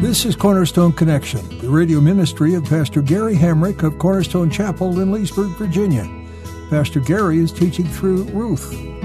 This is Cornerstone Connection, the radio ministry of Pastor Gary Hamrick of Cornerstone Chapel in Leesburg, Virginia. Pastor Gary is teaching through Ruth. Real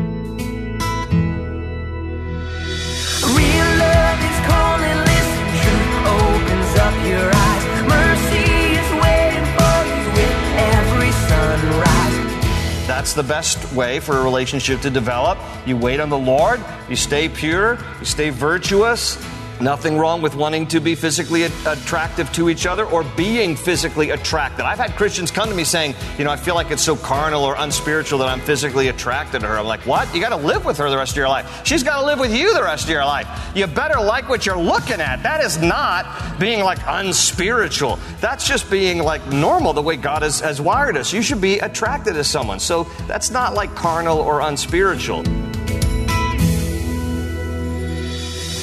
love is calling, listen, truth opens up your eyes. Mercy is waiting for you with every sunrise. That's the best way for a relationship to develop. You wait on the Lord, you stay pure, you stay virtuous. Nothing wrong with wanting to be physically attractive to each other or being physically attracted. I've had Christians come to me saying, you know, I feel like it's so carnal or unspiritual that I'm physically attracted to her. I'm like, what? You got to live with her the rest of your life. She's got to live with you the rest of your life. You better like what you're looking at. That is not being like unspiritual. That's just being like normal the way God has, has wired us. You should be attracted to someone. So that's not like carnal or unspiritual.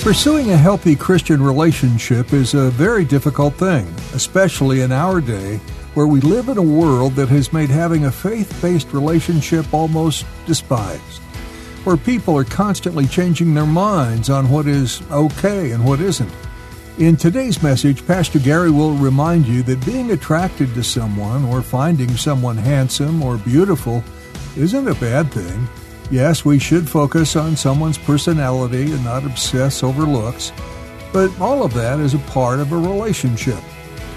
Pursuing a healthy Christian relationship is a very difficult thing, especially in our day where we live in a world that has made having a faith based relationship almost despised, where people are constantly changing their minds on what is okay and what isn't. In today's message, Pastor Gary will remind you that being attracted to someone or finding someone handsome or beautiful isn't a bad thing. Yes, we should focus on someone's personality and not obsess over looks, but all of that is a part of a relationship.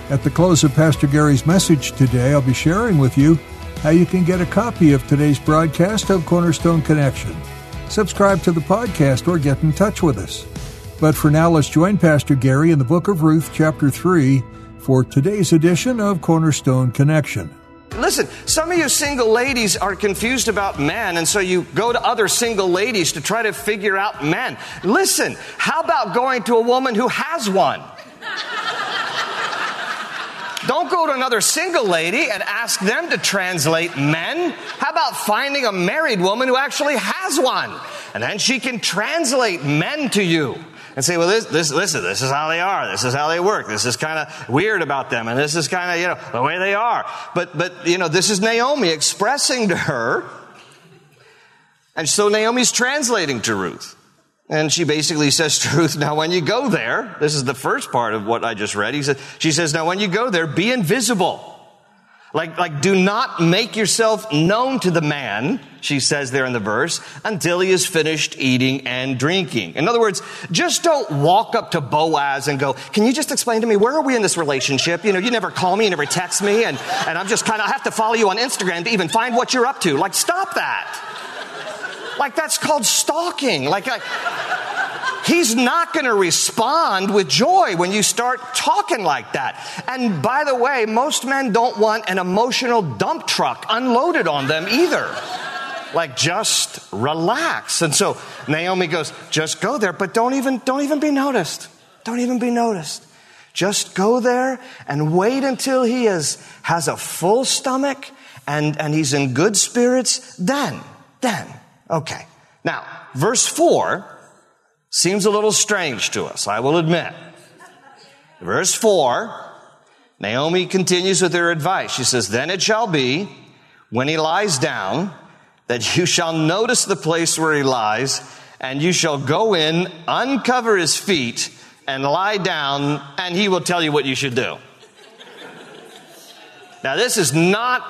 At the close of Pastor Gary's message today, I'll be sharing with you how you can get a copy of today's broadcast of Cornerstone Connection. Subscribe to the podcast or get in touch with us. But for now, let's join Pastor Gary in the book of Ruth, chapter 3, for today's edition of Cornerstone Connection. Listen, some of you single ladies are confused about men, and so you go to other single ladies to try to figure out men. Listen, how about going to a woman who has one? Don't go to another single lady and ask them to translate men. How about finding a married woman who actually has one? And then she can translate men to you and say, well, this, this, listen, this is how they are. This is how they work. This is kind of weird about them. And this is kind of, you know, the way they are. But, but, you know, this is Naomi expressing to her. And so Naomi's translating to Ruth. And she basically says to Ruth, now when you go there, this is the first part of what I just read. He said, she says, now when you go there, be invisible. Like, like, do not make yourself known to the man, she says there in the verse, until he is finished eating and drinking. In other words, just don't walk up to Boaz and go, can you just explain to me, where are we in this relationship? You know, you never call me, you never text me, and, and I'm just kind of, I have to follow you on Instagram to even find what you're up to. Like, stop that. Like, that's called stalking. Like, like He's not going to respond with joy when you start talking like that. And by the way, most men don't want an emotional dump truck unloaded on them either. Like just relax. And so Naomi goes, just go there, but don't even, don't even be noticed. Don't even be noticed. Just go there and wait until he is, has a full stomach and, and he's in good spirits. Then, then, okay. Now, verse four Seems a little strange to us, I will admit. Verse 4, Naomi continues with her advice. She says, Then it shall be, when he lies down, that you shall notice the place where he lies, and you shall go in, uncover his feet, and lie down, and he will tell you what you should do. Now, this is not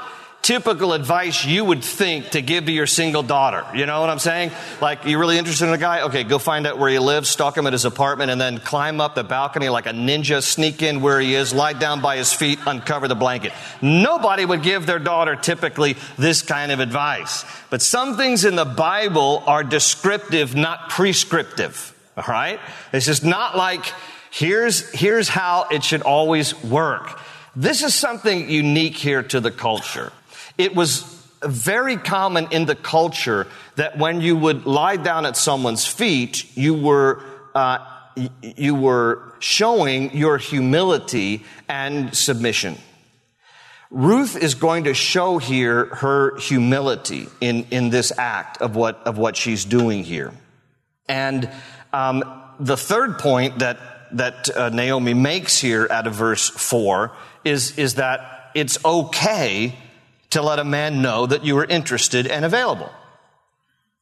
typical advice you would think to give to your single daughter. You know what I'm saying? Like, you're really interested in a guy? Okay, go find out where he lives, stalk him at his apartment, and then climb up the balcony like a ninja, sneak in where he is, lie down by his feet, uncover the blanket. Nobody would give their daughter typically this kind of advice. But some things in the Bible are descriptive, not prescriptive. All right? It's just not like, here's, here's how it should always work. This is something unique here to the culture. It was very common in the culture that when you would lie down at someone's feet, you were uh, you were showing your humility and submission. Ruth is going to show here her humility in, in this act of what, of what she's doing here. And um, the third point that, that uh, Naomi makes here out of verse 4 is, is that it's okay to let a man know that you are interested and available.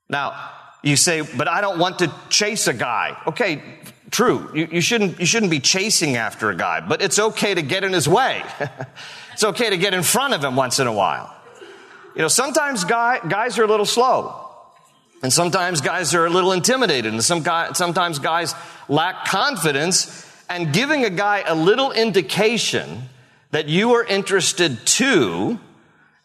Now, you say, but I don't want to chase a guy. Okay, true. You, you, shouldn't, you shouldn't be chasing after a guy, but it's okay to get in his way. it's okay to get in front of him once in a while. You know, sometimes guy, guys are a little slow. And sometimes guys are a little intimidated. And some guy, sometimes guys lack confidence. And giving a guy a little indication that you are interested too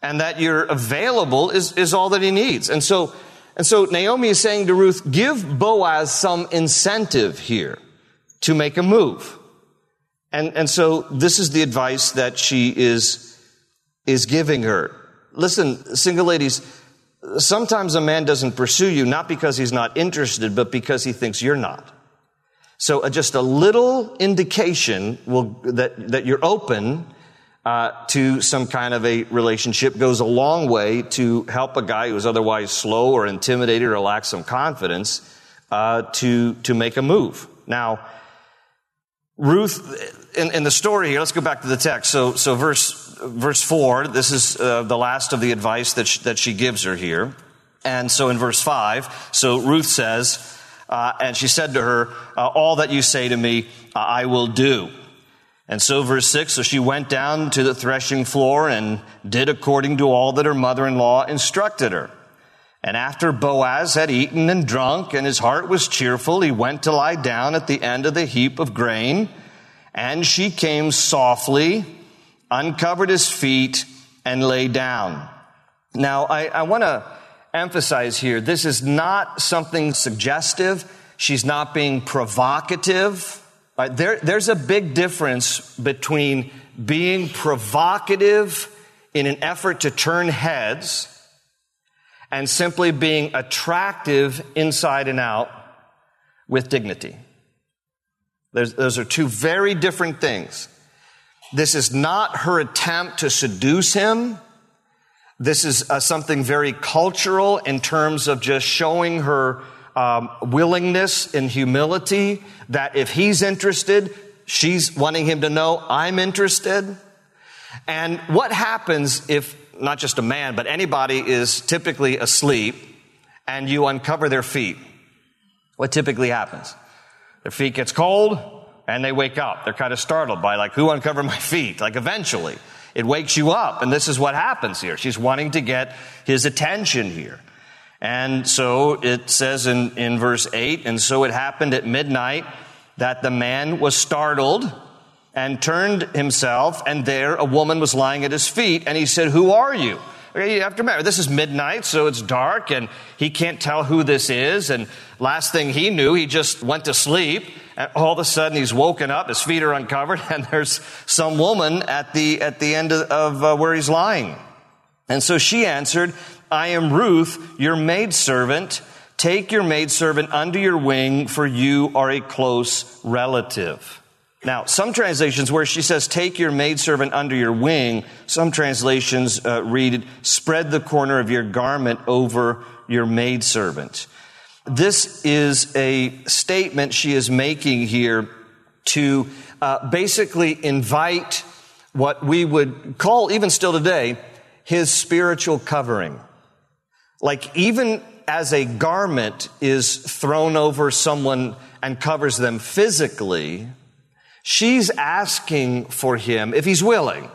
and that you're available is, is all that he needs. And so, and so Naomi is saying to Ruth, give Boaz some incentive here to make a move. And, and so this is the advice that she is, is giving her. Listen, single ladies, sometimes a man doesn't pursue you not because he's not interested, but because he thinks you're not. So uh, just a little indication will, that, that you're open uh, to some kind of a relationship goes a long way to help a guy who's otherwise slow or intimidated or lacks some confidence uh, to to make a move. Now, Ruth, in, in, the story here, let's go back to the text. So, so verse verse four. This is uh, the last of the advice that she, that she gives her here. And so in verse five, so Ruth says, uh, and she said to her, uh, "All that you say to me, uh, I will do." And so, verse 6 so she went down to the threshing floor and did according to all that her mother in law instructed her. And after Boaz had eaten and drunk, and his heart was cheerful, he went to lie down at the end of the heap of grain. And she came softly, uncovered his feet, and lay down. Now, I, I want to emphasize here this is not something suggestive. She's not being provocative. Right, there, there's a big difference between being provocative in an effort to turn heads and simply being attractive inside and out with dignity. There's, those are two very different things. This is not her attempt to seduce him. This is uh, something very cultural in terms of just showing her um, willingness and humility that if he's interested, she's wanting him to know I'm interested. And what happens if not just a man, but anybody is typically asleep and you uncover their feet? What typically happens? Their feet gets cold and they wake up. They're kind of startled by like, who uncovered my feet? Like eventually it wakes you up. And this is what happens here. She's wanting to get his attention here. And so it says in, in verse 8, and so it happened at midnight that the man was startled and turned himself, and there a woman was lying at his feet, and he said, Who are you? You have to remember, this is midnight, so it's dark, and he can't tell who this is. And last thing he knew, he just went to sleep. And all of a sudden, he's woken up, his feet are uncovered, and there's some woman at the, at the end of, of uh, where he's lying. And so she answered, I am Ruth, your maidservant. Take your maidservant under your wing, for you are a close relative. Now, some translations where she says, take your maidservant under your wing, some translations uh, read, spread the corner of your garment over your maidservant. This is a statement she is making here to uh, basically invite what we would call, even still today, his spiritual covering. Like even as a garment is thrown over someone and covers them physically, she's asking for him, if he's willing,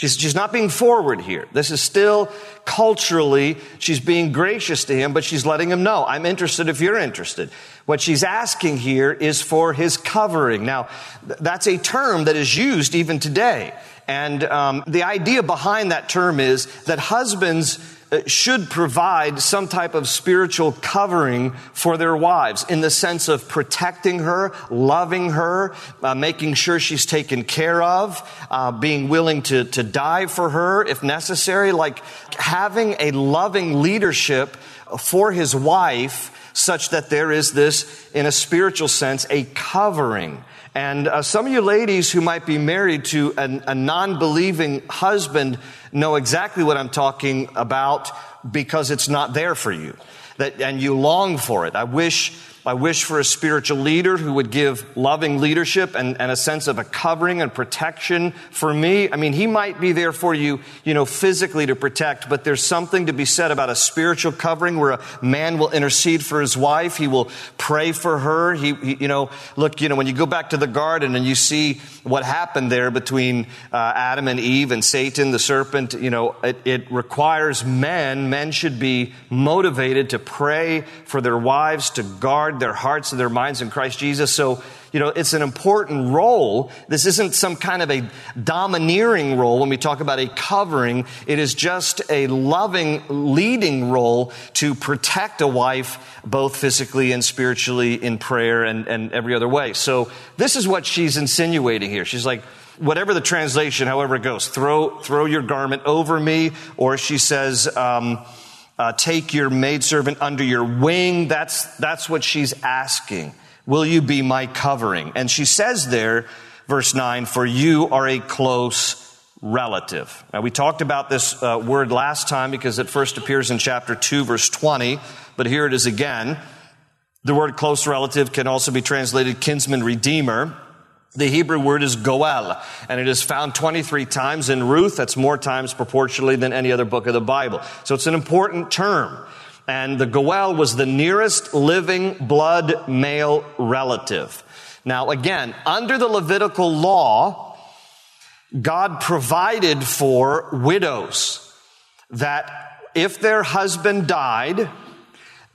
She's, she's not being forward here. This is still culturally, she's being gracious to him, but she's letting him know, I'm interested if you're interested. What she's asking here is for his covering. Now, that's a term that is used even today. And um, the idea behind that term is that husbands uh, should provide some type of spiritual covering for their wives in the sense of protecting her, loving her, uh, making sure she's taken care of, uh, being willing to, to die for her if necessary, like having a loving leadership for his wife such that there is this, in a spiritual sense, a covering. And uh, some of you ladies who might be married to an, a non believing husband know exactly what I'm talking about because it's not there for you. That, and you long for it. I wish I wish for a spiritual leader who would give loving leadership and, and, a sense of a covering and protection for me. I mean, he might be there for you, you know, physically to protect, but there's something to be said about a spiritual covering where a man will intercede for his wife. He will pray for her. He, he you know, look, you know, when you go back to the garden and you see what happened there between uh, Adam and Eve and Satan, the serpent, you know, it, it requires men. Men should be motivated to pray for their wives, to guard their hearts and their minds in Christ Jesus. So, you know, it's an important role. This isn't some kind of a domineering role when we talk about a covering. It is just a loving, leading role to protect a wife, both physically and spiritually in prayer and, and every other way. So this is what she's insinuating here. She's like, whatever the translation, however it goes, throw, throw your garment over me, or she says, um, uh, take your maidservant under your wing. That's, that's what she's asking. Will you be my covering? And she says there, verse 9, for you are a close relative. Now, we talked about this uh, word last time because it first appears in chapter 2, verse 20, but here it is again. The word close relative can also be translated kinsman redeemer. The Hebrew word is goel, and it is found 23 times in Ruth. That's more times proportionally than any other book of the Bible. So it's an important term. And the goel was the nearest living blood male relative. Now again, under the Levitical law, God provided for widows that if their husband died,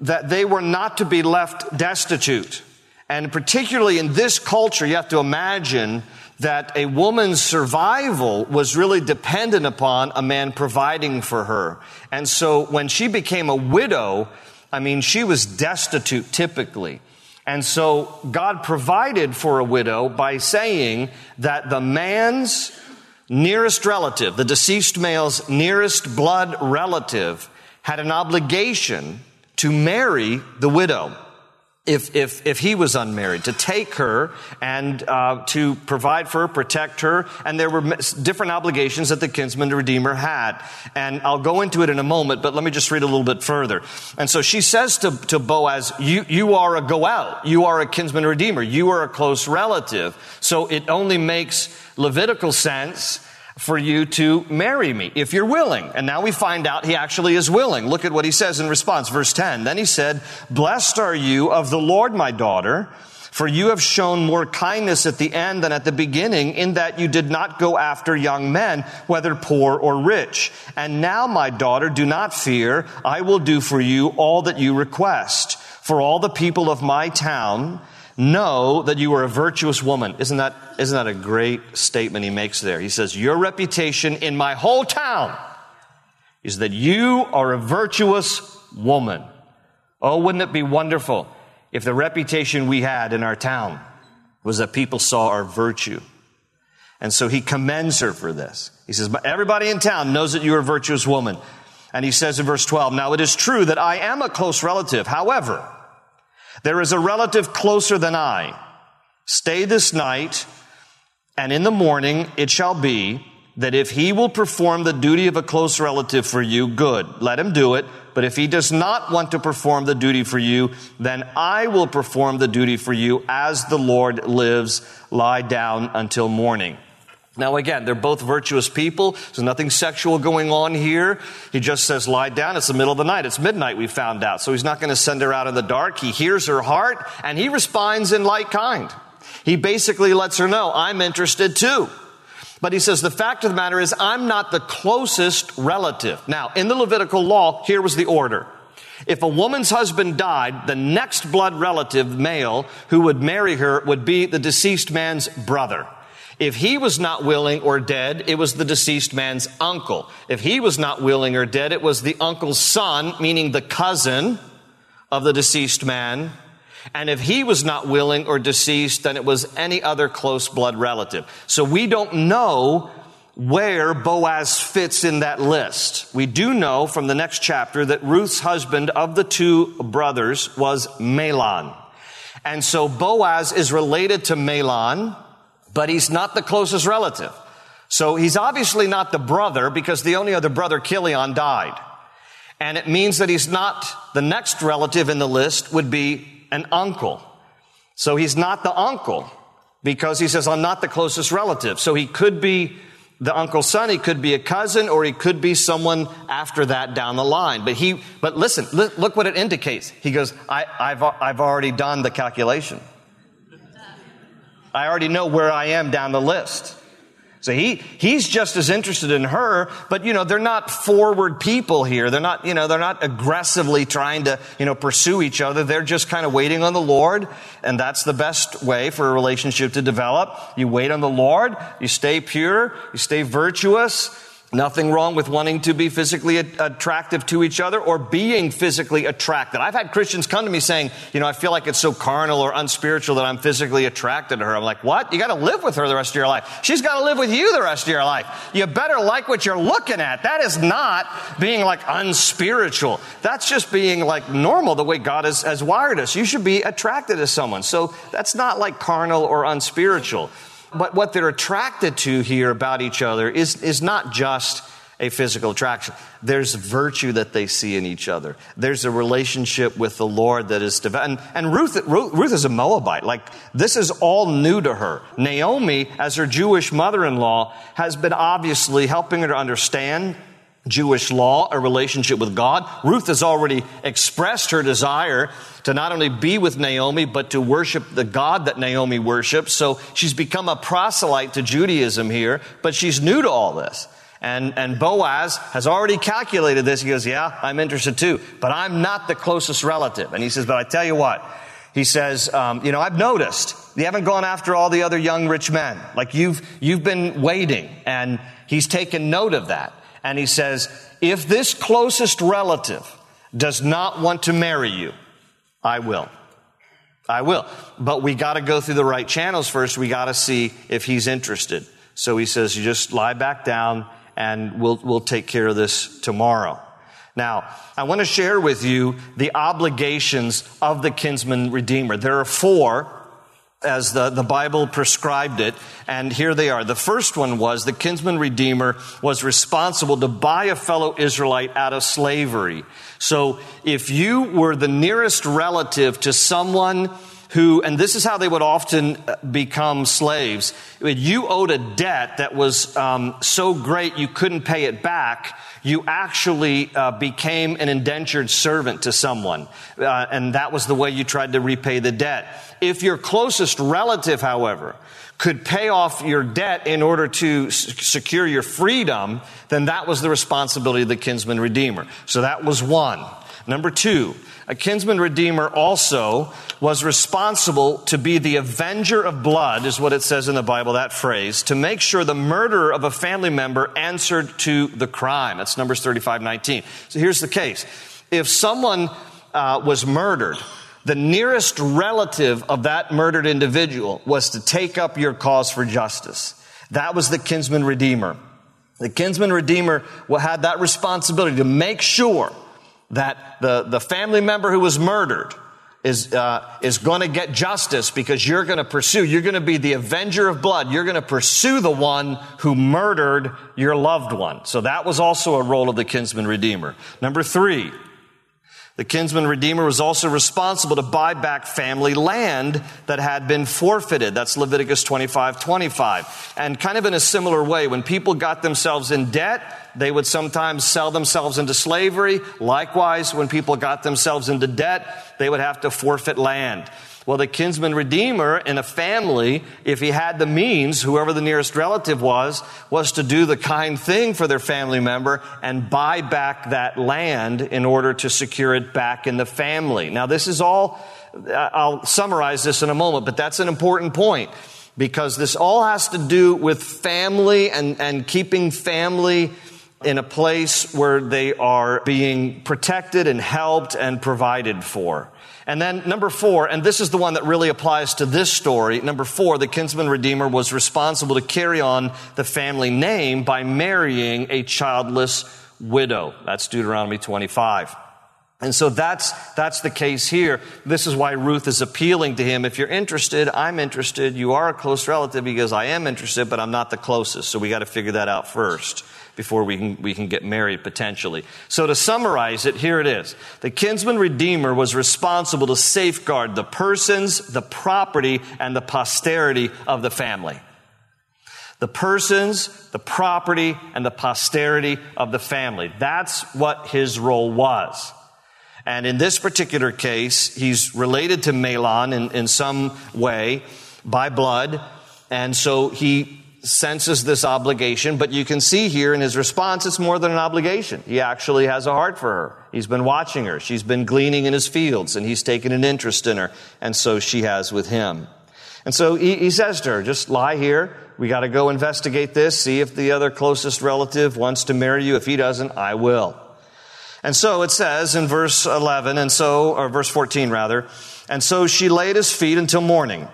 that they were not to be left destitute. And particularly in this culture, you have to imagine that a woman's survival was really dependent upon a man providing for her. And so when she became a widow, I mean, she was destitute typically. And so God provided for a widow by saying that the man's nearest relative, the deceased male's nearest blood relative, had an obligation to marry the widow if, if, if he was unmarried, to take her and uh, to provide for her, protect her, and there were different obligations that the kinsman redeemer had. And I'll go into it in a moment, but let me just read a little bit further. And so she says to, to Boaz, you, you are a goel, you are a kinsman redeemer, you are a close relative. So it only makes Levitical sense for you to marry me if you're willing. And now we find out he actually is willing. Look at what he says in response. Verse 10. Then he said, Blessed are you of the Lord, my daughter, for you have shown more kindness at the end than at the beginning in that you did not go after young men, whether poor or rich. And now, my daughter, do not fear. I will do for you all that you request. For all the people of my town, know that you are a virtuous woman. Isn't that, isn't that a great statement he makes there? He says, Your reputation in my whole town is that you are a virtuous woman. Oh, wouldn't it be wonderful if the reputation we had in our town was that people saw our virtue? And so he commends her for this. He says, everybody in town knows that you're a virtuous woman. And he says in verse 12, Now it is true that I am a close relative. However, there is a relative closer than I. Stay this night, and in the morning it shall be that if he will perform the duty of a close relative for you, good. Let him do it. But if he does not want to perform the duty for you, then I will perform the duty for you as the Lord lives. Lie down until morning. Now again, they're both virtuous people. There's nothing sexual going on here. He just says, lie down. It's the middle of the night. It's midnight, we found out. So he's not going to send her out in the dark. He hears her heart and he responds in like kind. He basically lets her know, I'm interested too. But he says, the fact of the matter is, I'm not the closest relative. Now, in the Levitical law, here was the order. If a woman's husband died, the next blood relative, male, who would marry her would be the deceased man's brother. If he was not willing or dead, it was the deceased man's uncle. If he was not willing or dead, it was the uncle's son, meaning the cousin of the deceased man. And if he was not willing or deceased, then it was any other close blood relative. So we don't know where Boaz fits in that list. We do know from the next chapter that Ruth's husband of the two brothers was Mahlon. And so Boaz is related to Mahlon, but he's not the closest relative. So he's obviously not the brother because the only other brother, Chilion, died. And it means that he's not the next relative in the list would be an uncle. So he's not the uncle because he says, I'm not the closest relative. So he could be the uncle's son, he could be a cousin, or he could be someone after that down the line. But he, but listen, look, what it indicates. He goes, I, I've, I've already done the calculation. I already know where I am down the list. So he, he's just as interested in her, but you know, they're not forward people here. They're not, you know, they're not aggressively trying to, you know, pursue each other. They're just kind of waiting on the Lord. And that's the best way for a relationship to develop. You wait on the Lord. You stay pure. You stay virtuous. Nothing wrong with wanting to be physically attractive to each other or being physically attracted. I've had Christians come to me saying, you know, I feel like it's so carnal or unspiritual that I'm physically attracted to her. I'm like, what? You got to live with her the rest of your life. She's got to live with you the rest of your life. You better like what you're looking at. That is not being like unspiritual. That's just being like normal the way God has, has wired us. You should be attracted to someone. So that's not like carnal or unspiritual. But what they're attracted to here about each other is, is not just a physical attraction. There's virtue that they see in each other. There's a relationship with the Lord that is developed. And, and Ruth, Ruth, Ruth is a Moabite. Like, this is all new to her. Naomi, as her Jewish mother-in-law, has been obviously helping her to understand Jewish law, a relationship with God. Ruth has already expressed her desire to not only be with Naomi, but to worship the God that Naomi worships. So she's become a proselyte to Judaism here, but she's new to all this. And, and Boaz has already calculated this. He goes, yeah, I'm interested too, but I'm not the closest relative. And he says, but I tell you what, he says, um, you know, I've noticed you haven't gone after all the other young rich men. Like you've, you've been waiting and he's taken note of that. And he says, if this closest relative does not want to marry you, I will. I will. But we got to go through the right channels first. We got to see if he's interested. So he says, you just lie back down and we'll, we'll take care of this tomorrow. Now, I want to share with you the obligations of the kinsman redeemer. There are four as the, the Bible prescribed it. And here they are. The first one was the kinsman redeemer was responsible to buy a fellow Israelite out of slavery. So if you were the nearest relative to someone who, and this is how they would often uh, become slaves, you owed a debt that was um, so great you couldn't pay it back you actually uh, became an indentured servant to someone. Uh, and that was the way you tried to repay the debt. If your closest relative, however, could pay off your debt in order to secure your freedom, then that was the responsibility of the kinsman redeemer. So that was one. Number two, a kinsman redeemer also was responsible to be the avenger of blood, is what it says in the Bible, that phrase, to make sure the murderer of a family member answered to the crime. That's Numbers 35 19. So here's the case. If someone uh, was murdered, the nearest relative of that murdered individual was to take up your cause for justice. That was the kinsman redeemer. The kinsman redeemer had that responsibility to make sure that the, the family member who was murdered is, uh, is going to get justice because you're going to pursue, you're going to be the avenger of blood. You're going to pursue the one who murdered your loved one. So that was also a role of the kinsman redeemer. Number three, the kinsman redeemer was also responsible to buy back family land that had been forfeited. That's Leviticus 25, 25. And kind of in a similar way, when people got themselves in debt, they would sometimes sell themselves into slavery. Likewise, when people got themselves into debt, they would have to forfeit land. Well, the kinsman redeemer in a family, if he had the means, whoever the nearest relative was, was to do the kind thing for their family member and buy back that land in order to secure it back in the family. Now, this is all, uh, I'll summarize this in a moment, but that's an important point because this all has to do with family and, and keeping family in a place where they are being protected and helped and provided for. And then number four, and this is the one that really applies to this story. Number four, the kinsman redeemer was responsible to carry on the family name by marrying a childless widow. That's Deuteronomy 25. And so that's, that's the case here. This is why Ruth is appealing to him. If you're interested, I'm interested. You are a close relative because I am interested, but I'm not the closest. So we got to figure that out first before we can, we can get married potentially. So to summarize it, here it is. The kinsman redeemer was responsible to safeguard the persons, the property, and the posterity of the family. The persons, the property, and the posterity of the family. That's what his role was. And in this particular case, he's related to Mahlon in, in some way by blood. And so he senses this obligation, but you can see here in his response, it's more than an obligation. He actually has a heart for her. He's been watching her. She's been gleaning in his fields, and he's taken an interest in her, and so she has with him. And so he, he says to her, just lie here. We got to go investigate this, see if the other closest relative wants to marry you. If he doesn't, I will. And so it says in verse 11, and so, or verse 14 rather, and so she at his feet until morning.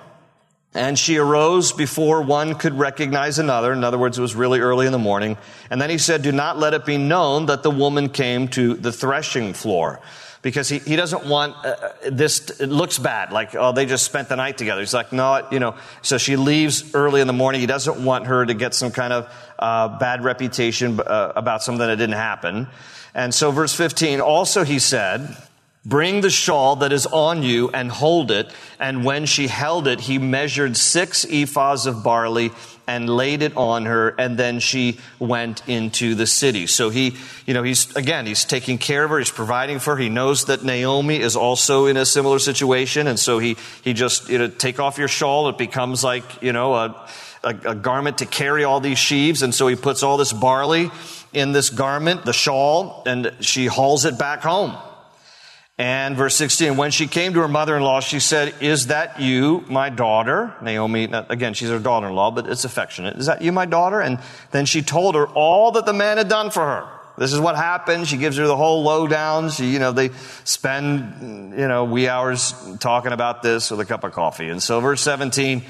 And she arose before one could recognize another. In other words, it was really early in the morning. And then he said, Do not let it be known that the woman came to the threshing floor. Because he, he doesn't want uh, uh this, it looks bad, like, oh, they just spent the night together. He's like, no, you know. So she leaves early in the morning. He doesn't want her to get some kind of uh, bad reputation uh, about something that didn't happen. And so, verse 15, also he said, Bring the shawl that is on you and hold it. And when she held it, he measured six ephahs of barley and laid it on her. And then she went into the city. So he, you know, he's, again, he's taking care of her. He's providing for her. He knows that Naomi is also in a similar situation. And so he, he just, you know, take off your shawl. It becomes like, you know, a, a, a garment to carry all these sheaves. And so he puts all this barley in this garment, the shawl, and she hauls it back home. And verse 16, when she came to her mother-in-law, she said, is that you, my daughter? Naomi, again, she's her daughter-in-law, but it's affectionate. Is that you, my daughter? And then she told her all that the man had done for her. This is what happened. She gives her the whole lowdown. She, you know, they spend, you know, wee hours talking about this with a cup of coffee. And so verse 17,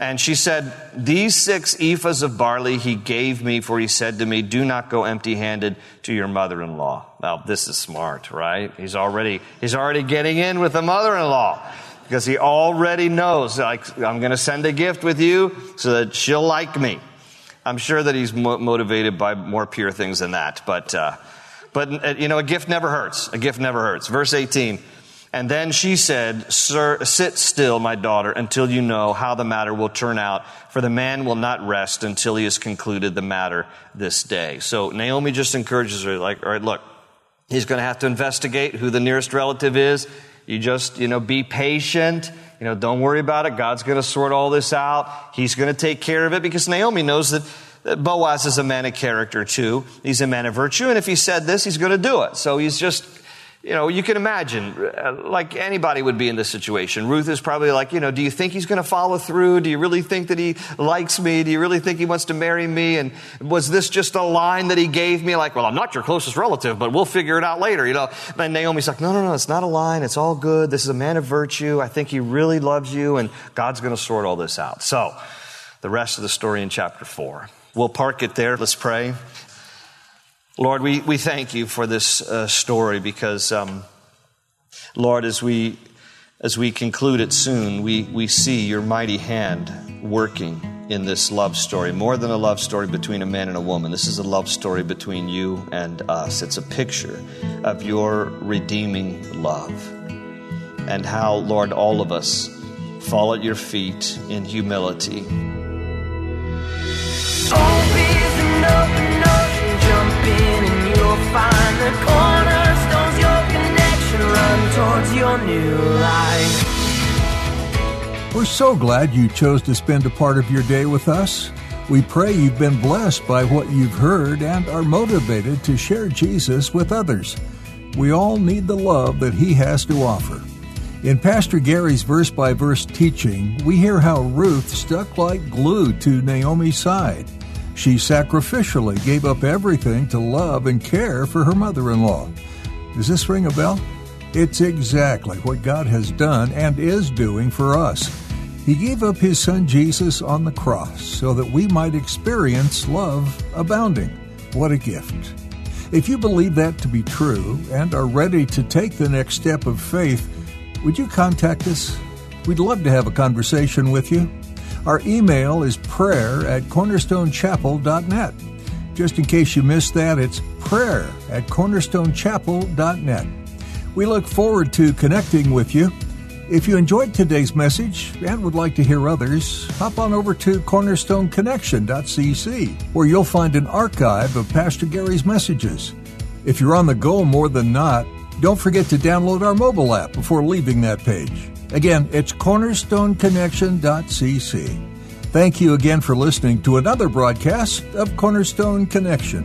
and she said, These six ephahs of barley he gave me, for he said to me, Do not go empty handed to your mother in law. Now, this is smart, right? He's already, he's already getting in with the mother in law because he already knows, like, I'm going to send a gift with you so that she'll like me. I'm sure that he's mo- motivated by more pure things than that, but, uh, but, uh, you know, a gift never hurts. A gift never hurts. Verse 18. And then she said, Sir, sit still, my daughter, until you know how the matter will turn out, for the man will not rest until he has concluded the matter this day. So Naomi just encourages her, like, all right, look, he's going to have to investigate who the nearest relative is. You just, you know, be patient. You know, don't worry about it. God's going to sort all this out. He's going to take care of it because Naomi knows that Boaz is a man of character too. He's a man of virtue. And if he said this, he's going to do it. So he's just you know, you can imagine, uh, like anybody would be in this situation. Ruth is probably like, you know, do you think he's going to follow through? Do you really think that he likes me? Do you really think he wants to marry me? And was this just a line that he gave me? Like, well, I'm not your closest relative, but we'll figure it out later, you know? And Naomi's like, no, no, no, it's not a line. It's all good. This is a man of virtue. I think he really loves you, and God's going to sort all this out. So, the rest of the story in chapter four. We'll park it there. Let's pray. Lord, we, we thank you for this uh, story because, um, Lord, as we, as we conclude it soon, we, we see your mighty hand working in this love story. More than a love story between a man and a woman, this is a love story between you and us. It's a picture of your redeeming love and how, Lord, all of us fall at your feet in humility. find new life. We're so glad you chose to spend a part of your day with us. We pray you've been blessed by what you've heard and are motivated to share Jesus with others. We all need the love that He has to offer. In Pastor Gary's verse by verse teaching, we hear how Ruth stuck like glue to Naomi's side. She sacrificially gave up everything to love and care for her mother in law. Does this ring a bell? It's exactly what God has done and is doing for us. He gave up His Son Jesus on the cross so that we might experience love abounding. What a gift! If you believe that to be true and are ready to take the next step of faith, would you contact us? We'd love to have a conversation with you. Our email is prayer at cornerstonechapel.net. Just in case you missed that, it's prayer at cornerstonechapel.net. We look forward to connecting with you. If you enjoyed today's message and would like to hear others, hop on over to cornerstoneconnection.cc, where you'll find an archive of Pastor Gary's messages. If you're on the go more than not, don't forget to download our mobile app before leaving that page. Again, it's cornerstoneconnection.cc. Thank you again for listening to another broadcast of Cornerstone Connection.